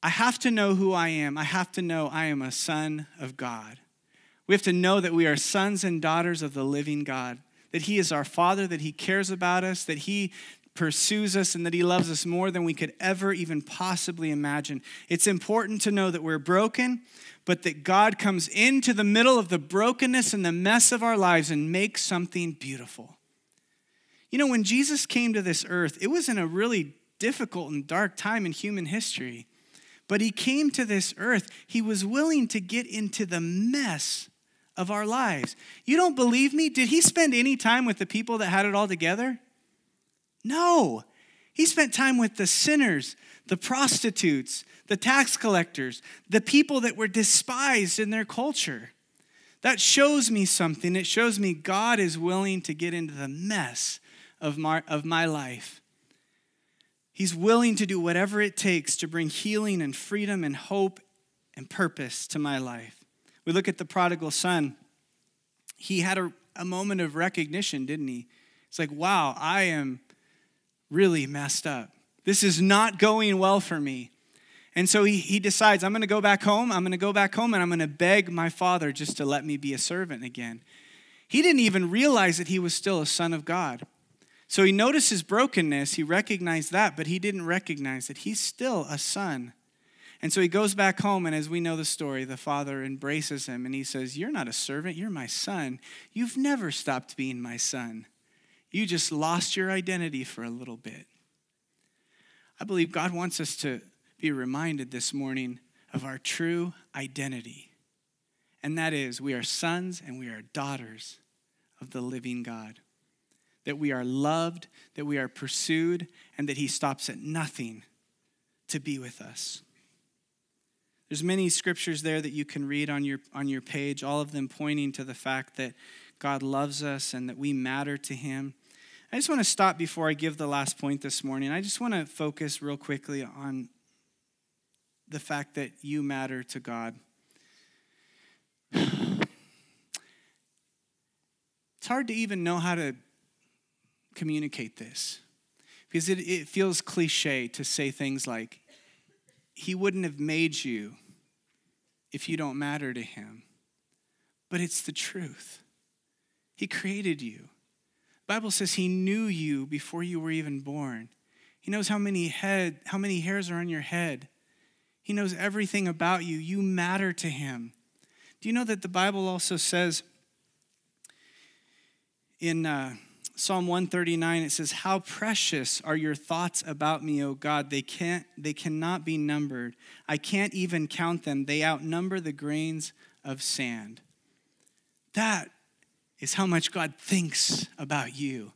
I have to know who I am. I have to know I am a son of God. We have to know that we are sons and daughters of the living God that He is our Father, that He cares about us, that He pursues us, and that He loves us more than we could ever even possibly imagine. It's important to know that we're broken, but that God comes into the middle of the brokenness and the mess of our lives and makes something beautiful. You know, when Jesus came to this earth, it was in a really difficult and dark time in human history. But he came to this earth. He was willing to get into the mess of our lives. You don't believe me? Did he spend any time with the people that had it all together? No. He spent time with the sinners, the prostitutes, the tax collectors, the people that were despised in their culture. That shows me something. It shows me God is willing to get into the mess of my, of my life. He's willing to do whatever it takes to bring healing and freedom and hope and purpose to my life. We look at the prodigal son. He had a, a moment of recognition, didn't he? It's like, wow, I am really messed up. This is not going well for me. And so he, he decides, I'm going to go back home. I'm going to go back home and I'm going to beg my father just to let me be a servant again. He didn't even realize that he was still a son of God. So he noticed his brokenness. He recognized that, but he didn't recognize that he's still a son and so he goes back home, and as we know the story, the father embraces him and he says, You're not a servant, you're my son. You've never stopped being my son. You just lost your identity for a little bit. I believe God wants us to be reminded this morning of our true identity. And that is, we are sons and we are daughters of the living God. That we are loved, that we are pursued, and that He stops at nothing to be with us. There's many scriptures there that you can read on your, on your page, all of them pointing to the fact that God loves us and that we matter to Him. I just want to stop before I give the last point this morning. I just want to focus real quickly on the fact that you matter to God. It's hard to even know how to communicate this because it, it feels cliche to say things like, he wouldn't have made you if you don't matter to him. But it's the truth. He created you. The Bible says he knew you before you were even born. He knows how many head, how many hairs are on your head. He knows everything about you. You matter to him. Do you know that the Bible also says in uh, Psalm 139 it says, "How precious are your thoughts about me, O God? They can't they cannot be numbered. I can't even count them. They outnumber the grains of sand." That is how much God thinks about you.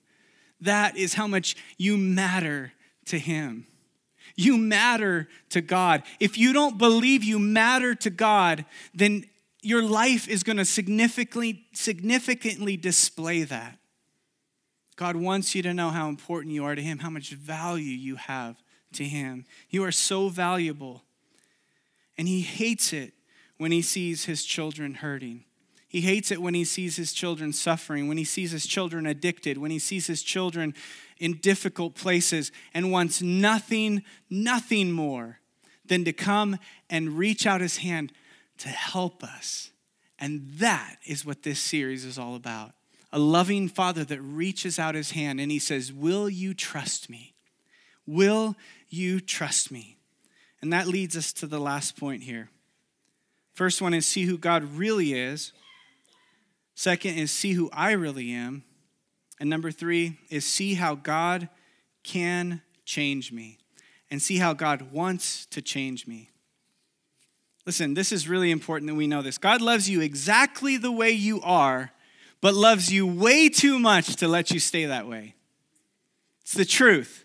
That is how much you matter to Him. You matter to God. If you don't believe you matter to God, then your life is going to significantly, significantly display that. God wants you to know how important you are to Him, how much value you have to Him. You are so valuable. And He hates it when He sees His children hurting. He hates it when he sees his children suffering, when he sees his children addicted, when he sees his children in difficult places, and wants nothing, nothing more than to come and reach out his hand to help us. And that is what this series is all about. A loving father that reaches out his hand and he says, Will you trust me? Will you trust me? And that leads us to the last point here. First one is see who God really is. Second is see who I really am. And number three is see how God can change me and see how God wants to change me. Listen, this is really important that we know this. God loves you exactly the way you are, but loves you way too much to let you stay that way. It's the truth.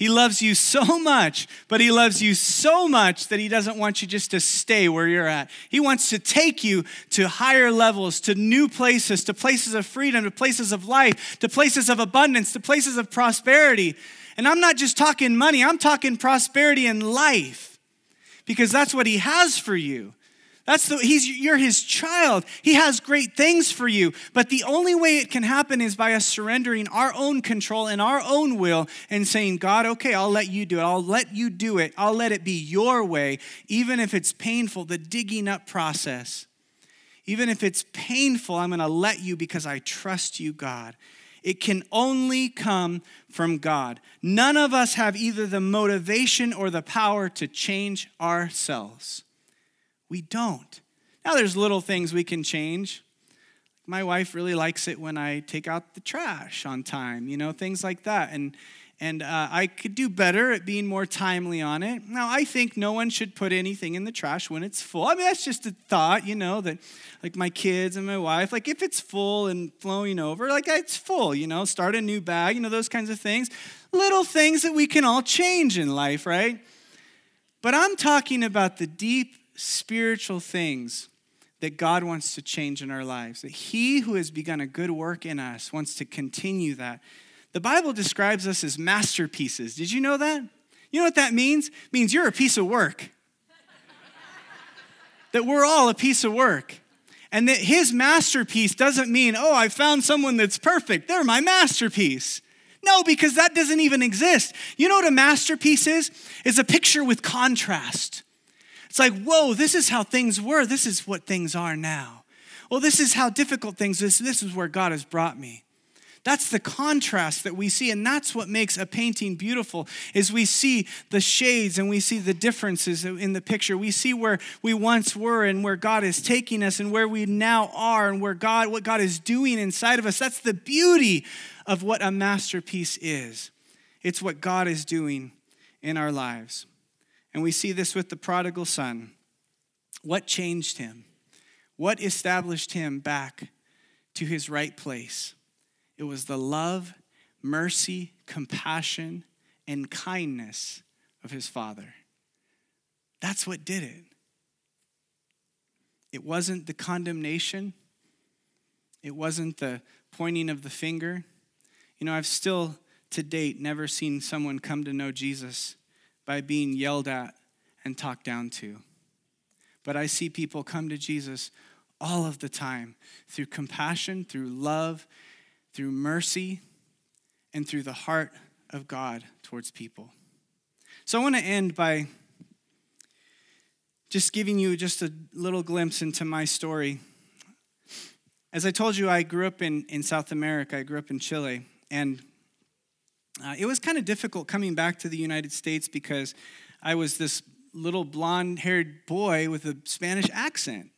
He loves you so much, but he loves you so much that he doesn't want you just to stay where you're at. He wants to take you to higher levels, to new places, to places of freedom, to places of life, to places of abundance, to places of prosperity. And I'm not just talking money, I'm talking prosperity in life because that's what he has for you. That's the, he's, you're his child. He has great things for you. But the only way it can happen is by us surrendering our own control and our own will and saying, God, okay, I'll let you do it. I'll let you do it. I'll let it be your way, even if it's painful, the digging up process. Even if it's painful, I'm going to let you because I trust you, God. It can only come from God. None of us have either the motivation or the power to change ourselves. We don't. Now, there's little things we can change. My wife really likes it when I take out the trash on time, you know, things like that. And, and uh, I could do better at being more timely on it. Now, I think no one should put anything in the trash when it's full. I mean, that's just a thought, you know, that like my kids and my wife, like if it's full and flowing over, like it's full, you know, start a new bag, you know, those kinds of things. Little things that we can all change in life, right? But I'm talking about the deep spiritual things that God wants to change in our lives. That He who has begun a good work in us wants to continue that. The Bible describes us as masterpieces. Did you know that? You know what that means? It means you're a piece of work. that we're all a piece of work. And that his masterpiece doesn't mean, oh, I found someone that's perfect. They're my masterpiece. No, because that doesn't even exist. You know what a masterpiece is? It's a picture with contrast. It's like, whoa, this is how things were. This is what things are now. Well, this is how difficult things is. This is where God has brought me. That's the contrast that we see, and that's what makes a painting beautiful. Is we see the shades and we see the differences in the picture. We see where we once were and where God is taking us, and where we now are, and where God, what God is doing inside of us. That's the beauty of what a masterpiece is. It's what God is doing in our lives. And we see this with the prodigal son. What changed him? What established him back to his right place? It was the love, mercy, compassion, and kindness of his father. That's what did it. It wasn't the condemnation, it wasn't the pointing of the finger. You know, I've still to date never seen someone come to know Jesus by being yelled at and talked down to. But I see people come to Jesus all of the time through compassion, through love, through mercy, and through the heart of God towards people. So I want to end by just giving you just a little glimpse into my story. as I told you, I grew up in, in South America. I grew up in Chile. And uh, it was kind of difficult coming back to the United States because I was this little blonde haired boy with a Spanish accent.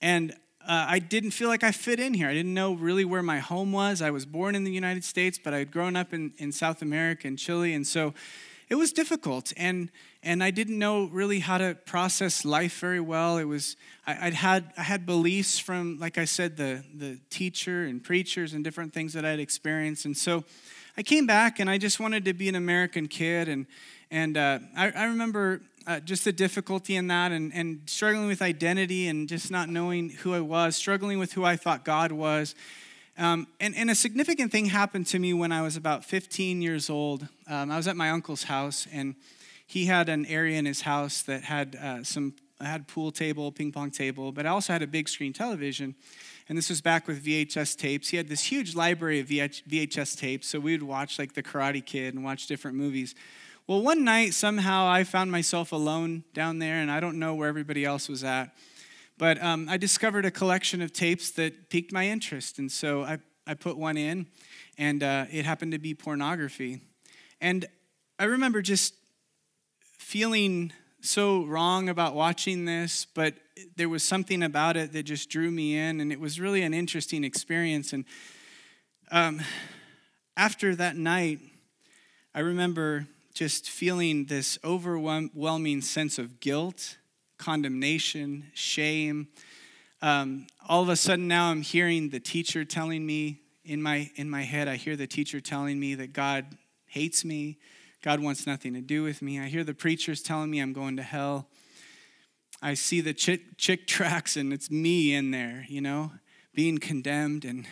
And uh, I didn't feel like I fit in here. I didn't know really where my home was. I was born in the United States, but I had grown up in, in South America and Chile. And so it was difficult. And, and I didn't know really how to process life very well. It was, I, would had, I had beliefs from, like I said, the, the teacher and preachers and different things that I'd experienced. And so I came back and I just wanted to be an American kid. And, and uh, I, I remember uh, just the difficulty in that and, and struggling with identity and just not knowing who I was, struggling with who I thought God was. Um, and, and, a significant thing happened to me when I was about 15 years old. Um, I was at my uncle's house, and he had an area in his house that had uh, some I had pool table, ping pong table, but I also had a big screen television. And this was back with VHS tapes. He had this huge library of VHS tapes, so we would watch like The Karate Kid and watch different movies. Well, one night, somehow, I found myself alone down there, and I don't know where everybody else was at. But um, I discovered a collection of tapes that piqued my interest, and so I, I put one in, and uh, it happened to be pornography. And I remember just feeling so wrong about watching this, but there was something about it that just drew me in, and it was really an interesting experience. And um, after that night, I remember just feeling this overwhelming sense of guilt, condemnation, shame. Um, all of a sudden now I'm hearing the teacher telling me in my in my head I hear the teacher telling me that God hates me, God wants nothing to do with me. I hear the preachers telling me I'm going to hell. I see the chick, Chick tracts and it's me in there, you know, being condemned and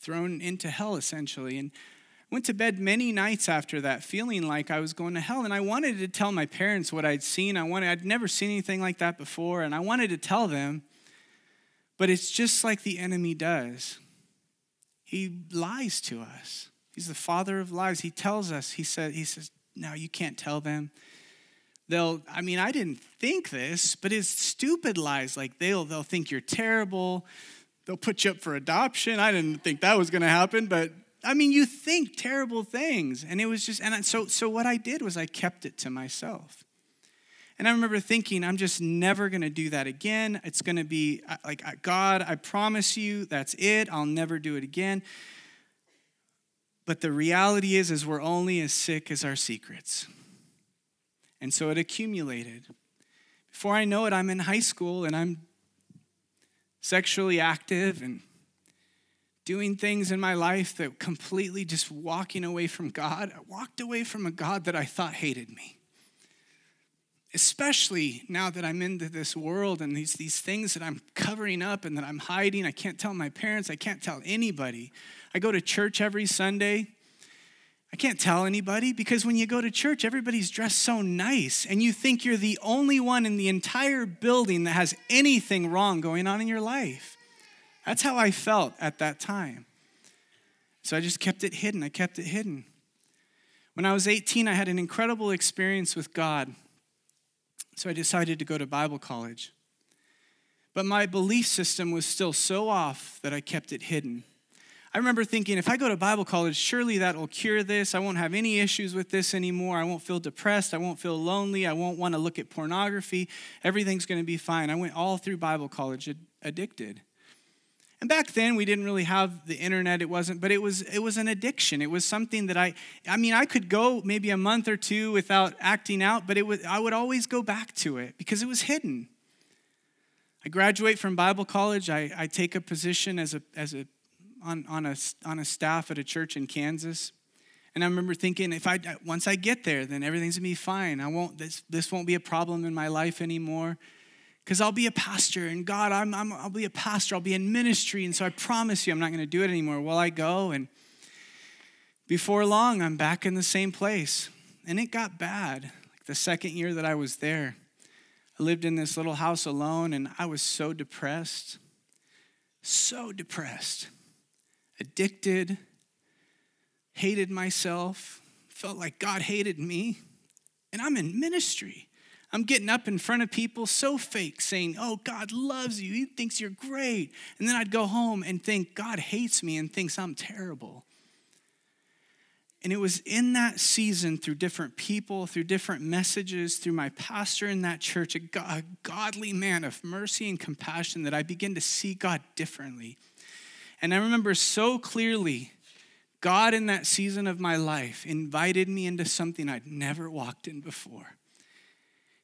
thrown into hell essentially. And I went to bed many nights after that feeling like I was going to hell. And I wanted to tell my parents what I'd seen. I wanted, I'd never seen anything like that before. And I wanted to tell them. But it's just like the enemy does. He lies to us. He's the father of lies. He tells us, he, said, he says, no, you can't tell them. They'll, I mean, I didn't think this, but it's stupid lies. Like they'll, they'll think you're terrible. They'll put you up for adoption. I didn't think that was going to happen, but I mean, you think terrible things. And it was just, and so, so what I did was I kept it to myself. And I remember thinking, I'm just never going to do that again. It's going to be uh, like, uh, God, I promise you, that's it. I'll never do it again. But the reality is, is we're only as sick as our secrets. And so it accumulated. Before I know it, I'm in high school and I'm sexually active and doing things in my life that completely just walking away from God. I walked away from a God that I thought hated me. Especially now that I'm into this world and these, these things that I'm covering up and that I'm hiding. I can't tell my parents, I can't tell anybody. I go to church every Sunday. I can't tell anybody because when you go to church, everybody's dressed so nice, and you think you're the only one in the entire building that has anything wrong going on in your life. That's how I felt at that time. So I just kept it hidden. I kept it hidden. When I was 18, I had an incredible experience with God. So I decided to go to Bible college. But my belief system was still so off that I kept it hidden. I remember thinking, if I go to Bible college, surely that will cure this. I won't have any issues with this anymore. I won't feel depressed. I won't feel lonely. I won't want to look at pornography. Everything's going to be fine. I went all through Bible college addicted. And back then we didn't really have the internet. It wasn't, but it was it was an addiction. It was something that I I mean I could go maybe a month or two without acting out, but it was I would always go back to it because it was hidden. I graduate from Bible college. I, I take a position as a as a on, on a on a staff at a church in Kansas. And I remember thinking, if I once I get there, then everything's gonna be fine. I won't this this won't be a problem in my life anymore because I'll be a pastor and God, I'm, I'm, I'll be a pastor, I'll be in ministry. And so I promise you, I'm not going to do it anymore. Well, I go, and before long, I'm back in the same place. And it got bad. Like the second year that I was there, I lived in this little house alone, and I was so depressed, so depressed, addicted, hated myself, felt like God hated me. And I'm in ministry. I'm getting up in front of people so fake, saying, Oh, God loves you. He thinks you're great. And then I'd go home and think, God hates me and thinks I'm terrible. And it was in that season, through different people, through different messages, through my pastor in that church, a, godly man of mercy and compassion, that I began to see God differently. And I remember so clearly, God in that season of my life invited me into something I'd never walked in before.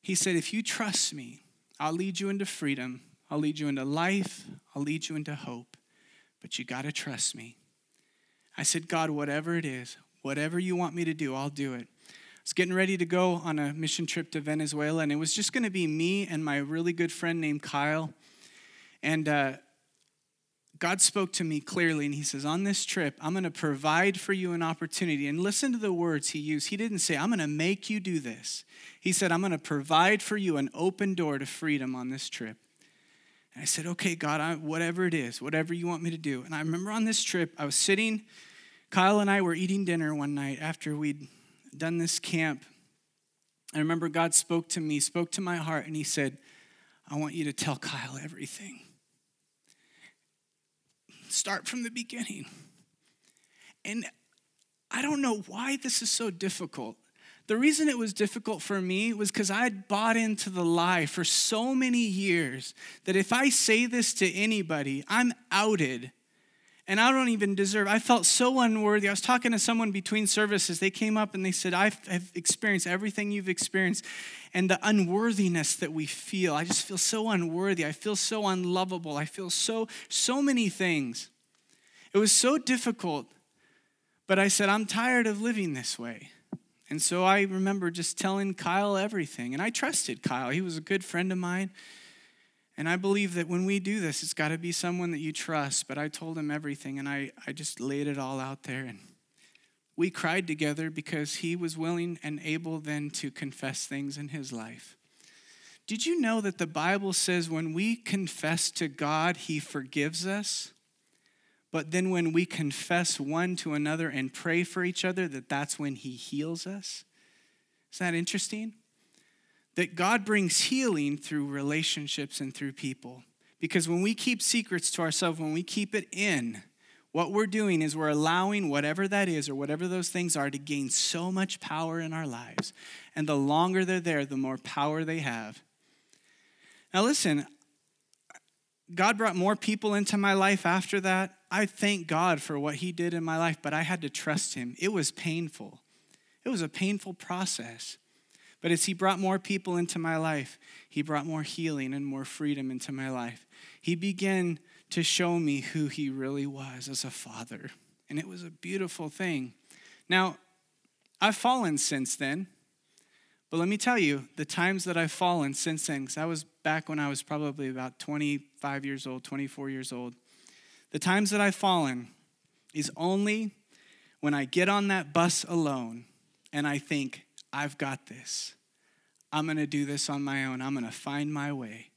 He said, If you trust me, I'll lead you into freedom, I'll lead you into life, I'll lead you into hope, but you got to trust me. I said, God, whatever it is, Whatever you want me to do, I'll do it. I was getting ready to go on a mission trip to Venezuela, and it was just going to be me and my really good friend named Kyle. And uh, God spoke to me clearly, and He says, On this trip, I'm going to provide for you an opportunity. And listen to the words He used. He didn't say, I'm going to make you do this. He said, I'm going to provide for you an open door to freedom on this trip. And I said, Okay, God, I, whatever it is, whatever you want me to do. And I remember on this trip, I was sitting Kyle and I were eating dinner one night after we'd done this camp. I remember God spoke to me, spoke to my heart, and He said, I want you to tell Kyle everything. Start from the beginning. And I don't know why this is so difficult. The reason it was difficult for me was because I had bought into the lie for so many years that if I say this to anybody, I'm outed and I don't even deserve. I felt so unworthy. I was talking to someone between services. They came up and they said, "I've experienced everything you've experienced, and the unworthiness that we feel. I just feel so unworthy. I feel so unlovable. I feel so so many things. It was so difficult, but I said, I'm tired of living this way." And so I remember just telling Kyle everything, and I trusted Kyle. He was a good friend of mine. And I believe that when we do this, it's got to be someone that you trust. But I told him everything and I, I just laid it all out there. And we cried together because he was willing and able then to confess things in his life. Did you know that the Bible says when we confess to God, he forgives us? But then when we confess one to another and pray for each other, that that's when he heals us? Is that interesting? That God brings healing through relationships and through people. Because when we keep secrets to ourselves, when we keep it in, what we're doing is we're allowing whatever that is or whatever those things are to gain so much power in our lives. And the longer they're there, the more power they have. Now, listen, God brought more people into my life after that. I thank God for what He did in my life, but I had to trust Him. It was painful, it was a painful process. But as He brought more people into my life, He brought more healing and more freedom into my life. He began to show me who He really was as a father. And it was a beautiful thing. Now, I've fallen since then. But let me tell you, the times that I've fallen since then, because I was back when I was probably about 25 years old, 24 years old. The times that I've fallen is only when I get on that bus alone and I think, I've got this. I'm going to do this on my own. I'm going to find my way.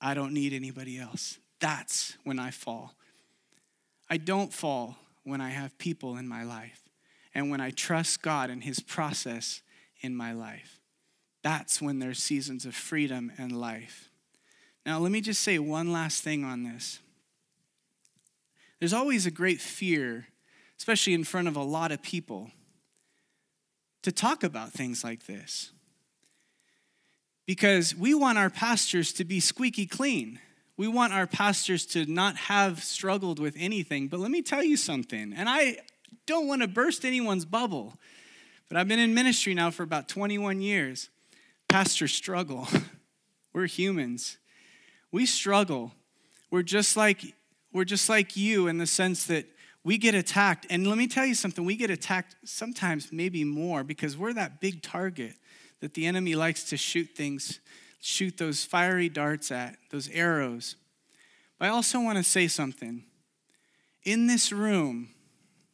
I don't need anybody else. That's when I fall. I don't fall when I have people in my life and when I trust God and His process in my life. That's when there's seasons of freedom and life. Now, let me just say one last thing on this. There's always a great fear, especially in front of a lot of people, to talk about things like this because we want our pastors to be squeaky clean. We want our pastors to not have struggled with anything. But let me tell you something, and I don't want to burst anyone's bubble, but I've been in ministry now for about 21 years. Pastors struggle. We're humans. We struggle. We're just like we're just like you in the sense that we get attacked. And let me tell you something, we get attacked sometimes maybe more because we're that big target that the enemy likes to shoot things, shoot those fiery darts at, those arrows. But I also want to say something. In this room,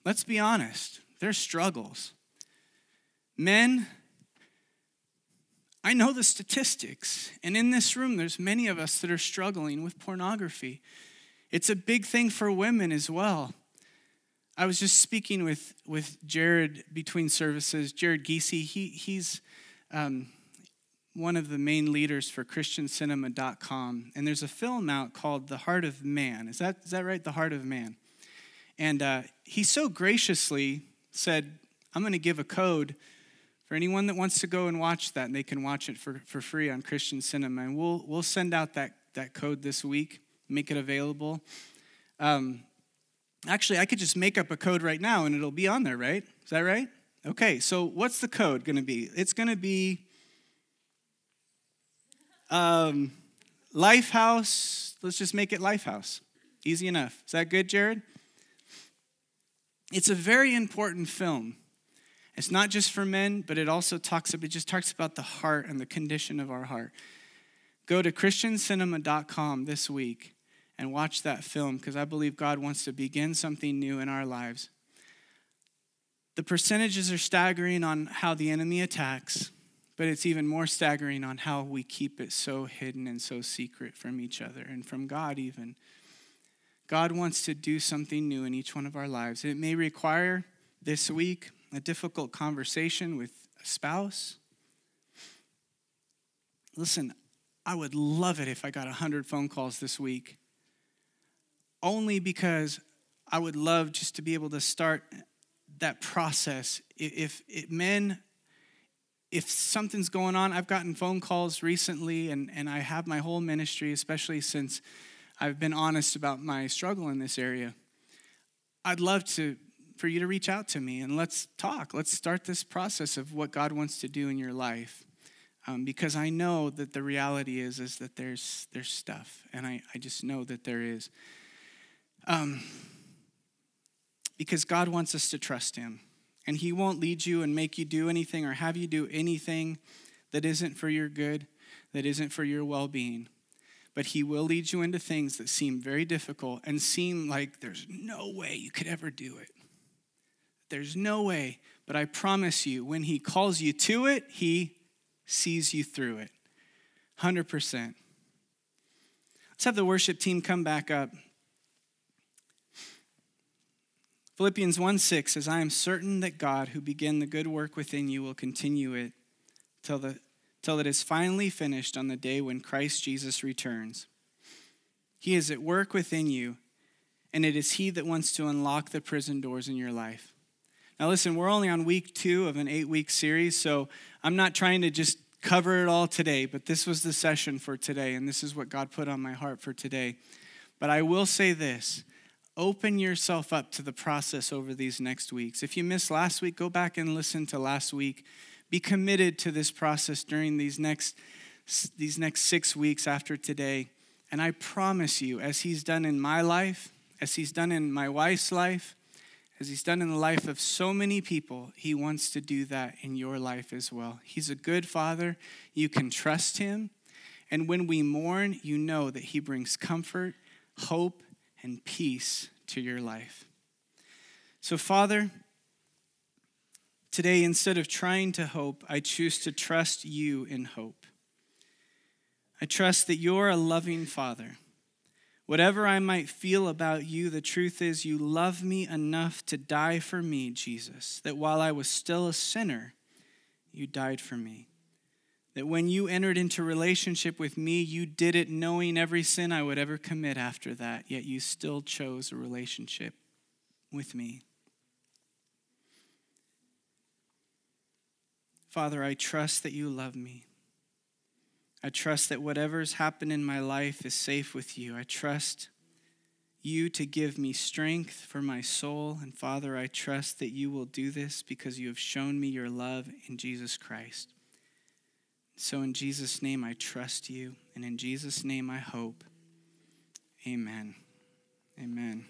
let's be honest, there's struggles. Men, I know the statistics, and in this room, there's many of us that are struggling with pornography. It's a big thing for women as well. I was just speaking with, with Jared between services, Jared Geesey. He, he's um, one of the main leaders for ChristianCinema.com, and there's a film out called The Heart of Man. Is that, is that right? The Heart of Man. And uh, he so graciously said, I'm going to give a code for anyone that wants to go and watch that, and they can watch it for, for free on Christian Cinema. And we'll, we'll send out that, that code this week, make it available. Um, actually, I could just make up a code right now and it'll be on there, right? Is that right? Okay, so what's the code going to be? It's going to be um, Lifehouse. Let's just make it Lifehouse. Easy enough. Is that good, Jared? It's a very important film. It's not just for men, but it also talks it just talks about the heart and the condition of our heart. Go to christiancinema.com this week and watch that film because I believe God wants to begin something new in our lives. The percentages are staggering on how the enemy attacks, but it's even more staggering on how we keep it so hidden and so secret from each other and from God, even. God wants to do something new in each one of our lives. It may require this week a difficult conversation with a spouse. Listen, I would love it if I got 100 phone calls this week, only because I would love just to be able to start that process. If, if men, if something's going on, I've gotten phone calls recently, and, and I have my whole ministry, especially since I've been honest about my struggle in this area. I'd love to for you to reach out to me and let's talk. Let's start this process of what God wants to do in your life. Um, because I know that the reality is is that there's there's stuff, and I, I just know that there is. Um, because God wants us to trust Him, and He won't lead you and make you do anything or have you do anything that isn't for your good, that isn't for your well-being. But He will lead you into things that seem very difficult and seem like there's no way you could ever do it. There's no way. But I promise you, when He calls you to it, He sees you through it. 100%. Let's have the worship team come back up. Philippians 1 6 says, I am certain that God, who began the good work within you, will continue it till, the, till it is finally finished on the day when Christ Jesus returns. He is at work within you, and it is He that wants to unlock the prison doors in your life. Now, listen, we're only on week two of an eight week series, so I'm not trying to just cover it all today, but this was the session for today, and this is what God put on my heart for today. But I will say this open yourself up to the process over these next weeks. If you missed last week, go back and listen to last week. Be committed to this process during these next, these next six weeks after today. And I promise you, as He's done in my life, as He's done in my wife's life, as He's done in the life of so many people, He wants to do that in your life as well. He's a good Father. You can trust Him. And when we mourn, you know that He brings comfort, hope, and peace to your life. So, Father, today, instead of trying to hope, I choose to trust you in hope. I trust that you're a loving Father Whatever I might feel about you, the truth is you love me enough to die for me, Jesus, that while I was still a sinner, you died for me. That when you entered into relationship with me, you did it knowing every sin I would ever commit after that, yet you still chose a relationship with me. Father, I trust that you love me. I trust that whatever's happened in my life is safe with you. I trust you to give me strength for my soul. And Father, I trust that you will do this because you have shown me your love in Jesus Christ. So, in Jesus' name, I trust you. And in Jesus' name, I hope. Amen. Amen.